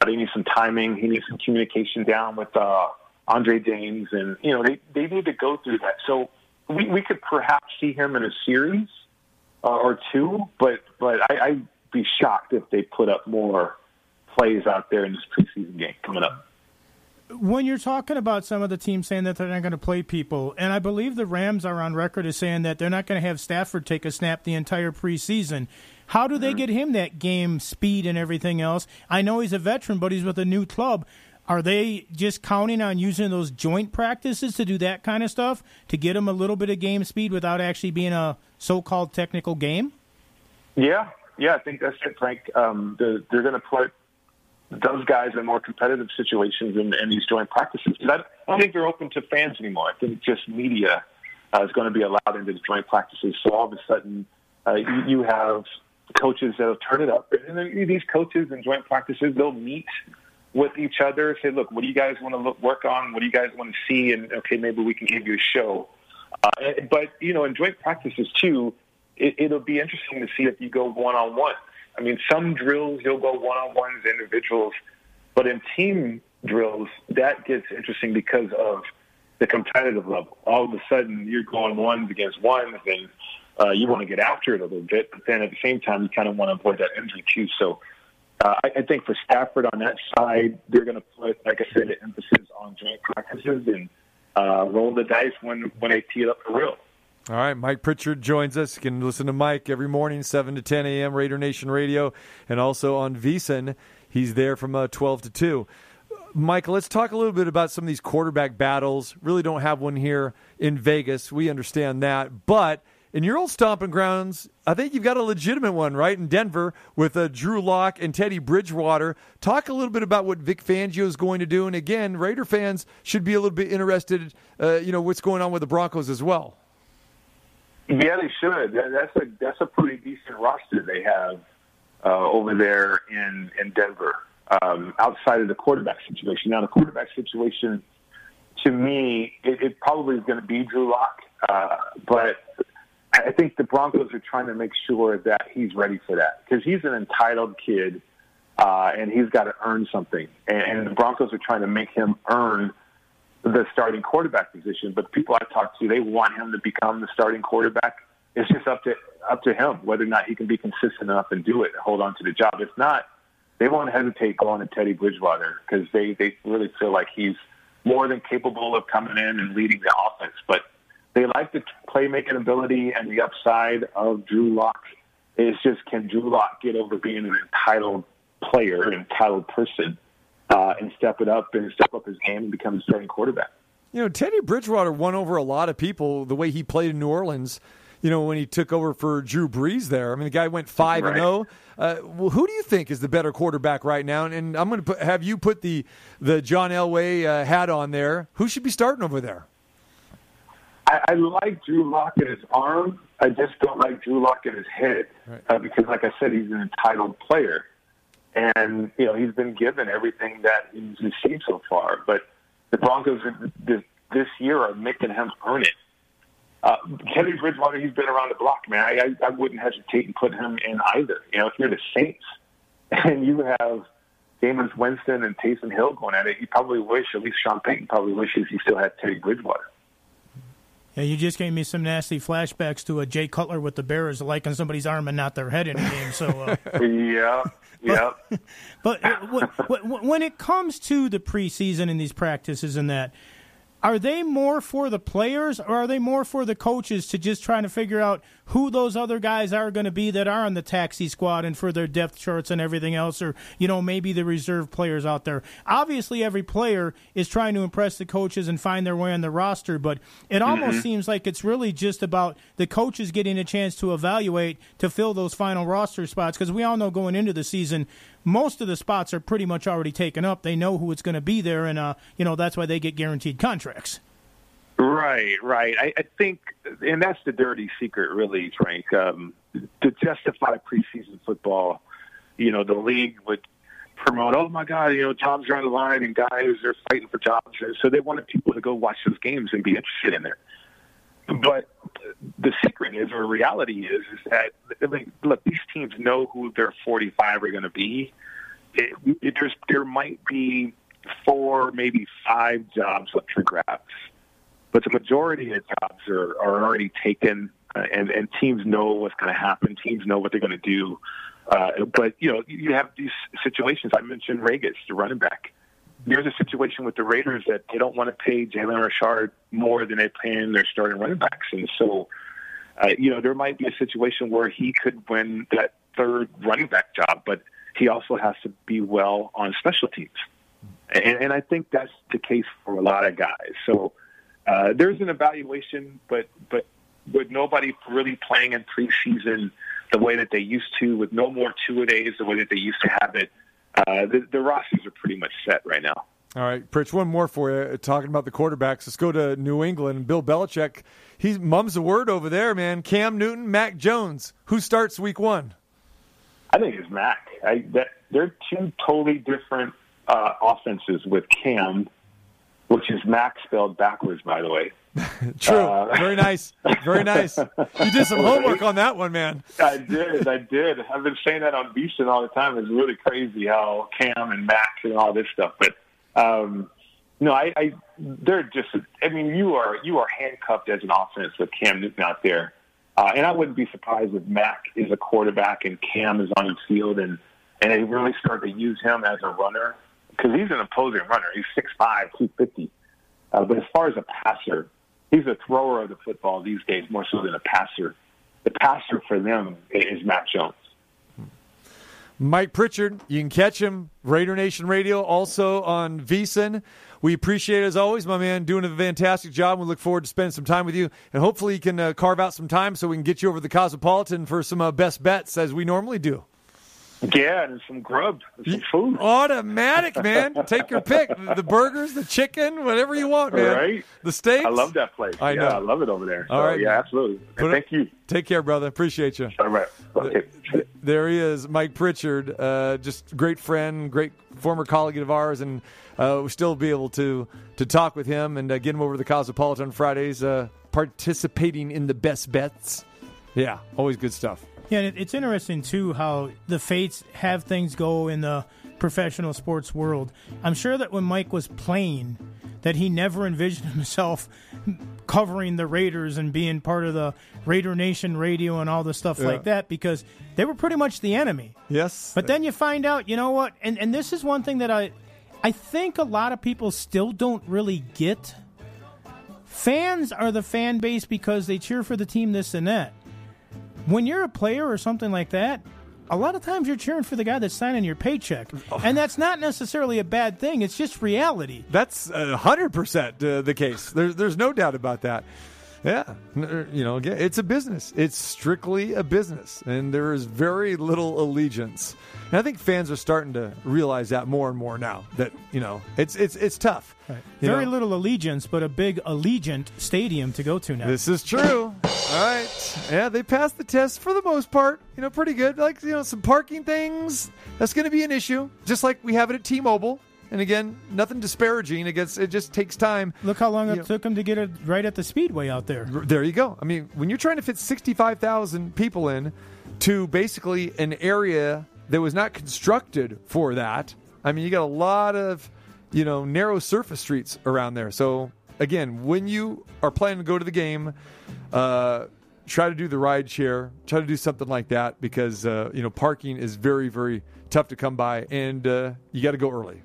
Uh, they need some timing. He needs some communication down with uh, Andre Dames, and you know they they need to go through that. So we we could perhaps see him in a series uh, or two, but but I, I'd be shocked if they put up more plays out there in this preseason game coming up
when you're talking about some of the teams saying that they're not going to play people, and I believe the Rams are on record as saying that they're not going to have Stafford take a snap the entire preseason. How do they mm-hmm. get him that game speed and everything else? I know he's a veteran, but he's with a new club. Are they just counting on using those joint practices to do that kind of stuff to get him a little bit of game speed without actually being a so-called technical game?
Yeah, yeah, I think that's it, Frank. Um, the, they're going to put those guys in more competitive situations in, in these joint practices. I, don't think they're open to fans anymore. I think just media uh, is going to be allowed into the joint practices. So all of a sudden, uh, you, you have coaches that will turn it up. And these coaches in joint practices, they'll meet with each other, say, look, what do you guys want to look, work on? What do you guys want to see? And okay, maybe we can give you a show. Uh, but, you know, in joint practices too, it, it'll be interesting to see if you go one on one I mean, some drills you'll go one on ones, individuals, but in team drills, that gets interesting because of the competitive level. All of a sudden, you're going ones against ones, and uh, you want to get after it a little bit, but then at the same time, you kind of want to avoid that injury too. So, uh, I, I think for Stafford on that side, they're going to put, like I said, an emphasis on joint practices and uh, roll the dice when when they tee it up for real.
All right, Mike Pritchard joins us. You can listen to Mike every morning, 7 to 10 a.m., Raider Nation Radio, and also on VSiN. He's there from uh, 12 to 2. Michael, let's talk a little bit about some of these quarterback battles. Really don't have one here in Vegas. We understand that. But in your old stomping grounds, I think you've got a legitimate one, right, in Denver with uh, Drew Lock and Teddy Bridgewater. Talk a little bit about what Vic Fangio is going to do. And again, Raider fans should be a little bit interested, uh, you know, what's going on with the Broncos as well.
Yeah, they should. That's a that's a pretty decent roster they have uh, over there in in Denver. Um, outside of the quarterback situation, now the quarterback situation, to me, it, it probably is going to be Drew Lock, uh, but I think the Broncos are trying to make sure that he's ready for that because he's an entitled kid uh, and he's got to earn something, and, and the Broncos are trying to make him earn the starting quarterback position. But people I talk to, they want him to become the starting quarterback. It's just up to up to him whether or not he can be consistent enough and do it and hold on to the job. If not, they won't hesitate going to Teddy Bridgewater because they they really feel like he's more than capable of coming in and leading the offense. But they like the playmaking ability and the upside of Drew Lock. It's just can Drew Lock get over being an entitled player, an entitled person, uh, and step it up and step up his game and become a starting quarterback.
You know, Teddy Bridgewater won over a lot of people the way he played in New Orleans. You know, when he took over for Drew Brees there. I mean, the guy went five and zero. Uh, well, who do you think is the better quarterback right now? And, and I'm going to have you put the the John Elway uh, hat on there. Who should be starting over there?
I, I like Drew Lock in his arm. I just don't like Drew Lock in his head
right.
uh, because, like I said, he's an entitled player, and you know he's been given everything that he's received so far. But the Broncos this, year are making him earn it. Uh, Teddy Bridgewater, he's been around the block, man. I, I, I wouldn't hesitate in put him in either. You know, if you're the Saints *laughs* and you have Jameis Winston and Taysom Hill going at it, you probably wish, at least Sean Payton probably wishes he still had Teddy Bridgewater.
Yeah, you just gave me some nasty flashbacks to a Jay Cutler with the Bears liking somebody's arm and not their head in a game. So, uh, *laughs*
yeah, yeah.
But, *laughs* but uh, when it comes to the preseason and these practices and that, are they more for the players or are they more for the coaches to just trying to figure out who those other guys are going to be that are on the taxi squad and for their depth charts and everything else or you know maybe the reserve players out there obviously every player is trying to impress the coaches and find their way on the roster but it almost mm-hmm. seems like it's really just about the coaches getting a chance to evaluate to fill those final roster spots because we all know going into the season most of the spots are pretty much already taken up. They know who it's going to be there, and uh, you know that's why they get guaranteed contracts.
Right, right. I, I think, and that's the dirty secret, really, Frank. Um, to justify preseason football, you know, the league would promote, oh my God, you know, jobs are on the line and guys are fighting for jobs. So they wanted people to go watch those games and be interested in there. But the secret is, or reality is, is that look, these teams know who their 45 are going to be. It, it, there's there might be four, maybe five jobs up for grabs, but the majority of jobs are, are already taken, uh, and and teams know what's going to happen. Teams know what they're going to do. Uh, but you know, you have these situations. I mentioned Ragas, the running back there's a situation with the Raiders that they don't want to pay Jalen Richard more than they pay in their starting running backs, and so uh, you know there might be a situation where he could win that third running back job, but he also has to be well on special teams, and, and I think that's the case for a lot of guys. So uh, there's an evaluation, but but with nobody really playing in preseason the way that they used to, with no more two a days the way that they used to have it uh, the, the rosters are pretty much set right now.
All right, Pritch, one more for you. Talking about the quarterbacks, let's go to New England. Bill Belichick, he mums the word over there, man. Cam Newton, Mac Jones. Who starts week one?
I think it's Mac. I, that, they're two totally different uh, offenses with Cam, which is Mac spelled backwards, by the way. *laughs*
True. Uh, Very nice. Very nice. You did some *laughs* homework on that one, man.
I did. I did. I've been saying that on VSiN all the time. It's really crazy how Cam and Mac and all this stuff. But um, no, I, I they're just. I mean, you are you are handcuffed as an offense with Cam Newton out there, uh, and I wouldn't be surprised if Mac is a quarterback and Cam is on the field, and and they really start to use him as a runner because he's an opposing runner. He's six five, two fifty. Uh, but as far as a passer, he's a thrower of the football these days more so than a passer. The passer for them is Mac Jones.
Mike Pritchard, you can catch him, Raider Nation Radio, also on VSiN. We appreciate it as always, my man, doing a fantastic job. We look forward to spending some time with you, and hopefully you can uh, carve out some time so we can get you over to the Cosmopolitan for some uh, best bets as we normally do.
Yeah, and some grub, and some food. *laughs*
Automatic, man. Take your pick. The burgers, the chicken, whatever you want, man.
Right?
The steaks.
I love that place.
I
yeah,
know.
I love it over there.
All
so,
right.
Yeah, absolutely. Thank you.
Take care, brother. Appreciate you.
All right. Okay.
There he is, Mike Pritchard. Uh, just great friend, great former colleague of ours, and uh, we'll still be able to to talk with him and uh, get him over to the Cosmopolitan Fridays, uh, participating in the best bets. Yeah, always good stuff.
Yeah, and it's interesting too how the fates have things go in the professional sports world. I'm sure that when Mike was playing, that he never envisioned *laughs* himself covering the Raiders and being part of the Raider Nation radio and all the stuff
Yeah.
like that because they were pretty much the enemy.
Yes,
But then you find out, you know what? And and this is one thing that I I think a lot of people still don't really get. Fans are the fan base because they cheer for the team this and that. When you're a player or something like that, a lot of times you're cheering for the guy that's signing your paycheck. And that's not necessarily a bad thing, it's just reality.
That's a hundred percent uh, the case. There's there's no doubt about that. Yeah, you know, it's a business. It's strictly a business, and there is very little allegiance. And I think fans are starting to realize that more and more now. That you know, it's it's it's tough. You
Very
know?
little allegiance, but a big Allegiant stadium to go to now.
This is true. All right. Yeah, they passed the test for the most part. You know, pretty good. Like, you know, some parking things. That's going to be an issue, just like we have it at T Mobile. And again, nothing disparaging. Gets, it just takes time.
Look how long it
Yeah.
took them to get it right at the speedway out there.
There you go. I mean, when you're trying to fit 65,000 people in to basically an area that was not constructed for that, I mean, you got a lot of, you know, narrow surface streets around there. So, again, when you are planning to go to the game, uh, try to do the ride share, try to do something like that because, uh, you know, parking is very, very tough to come by and uh, you got to go early.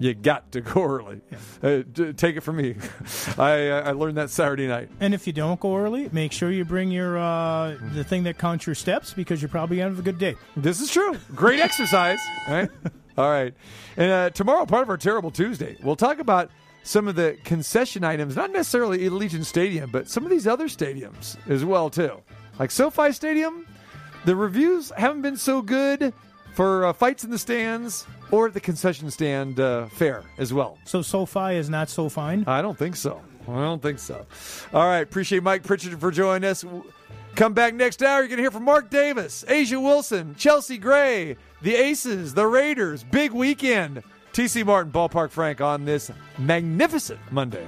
You got to go early. Uh, take it from me. *laughs* I, I learned that Saturday night.
And if you don't go early, make sure you bring your uh, the thing that counts your steps because you're probably gonna have a good day.
This is true. Great *laughs* exercise. Right? All right. And uh, tomorrow, part of our Terrible Tuesday, we'll talk about some of the concession items, not necessarily at Allegiant Stadium, but some of these other stadiums as well, too. Like SoFi Stadium, the reviews haven't been so good for uh, fights in the stands or at the concession stand uh, fair as well.
So SoFi is not so fine.
I don't think so. I don't think so. All right. Appreciate Mike Pritchard for joining us. Come back next hour. You're going to hear from Mark Davis, A'ja Wilson, Chelsea Gray, the Aces, the Raiders. Big weekend. TC Martin, Ballpark Frank on this magnificent Monday.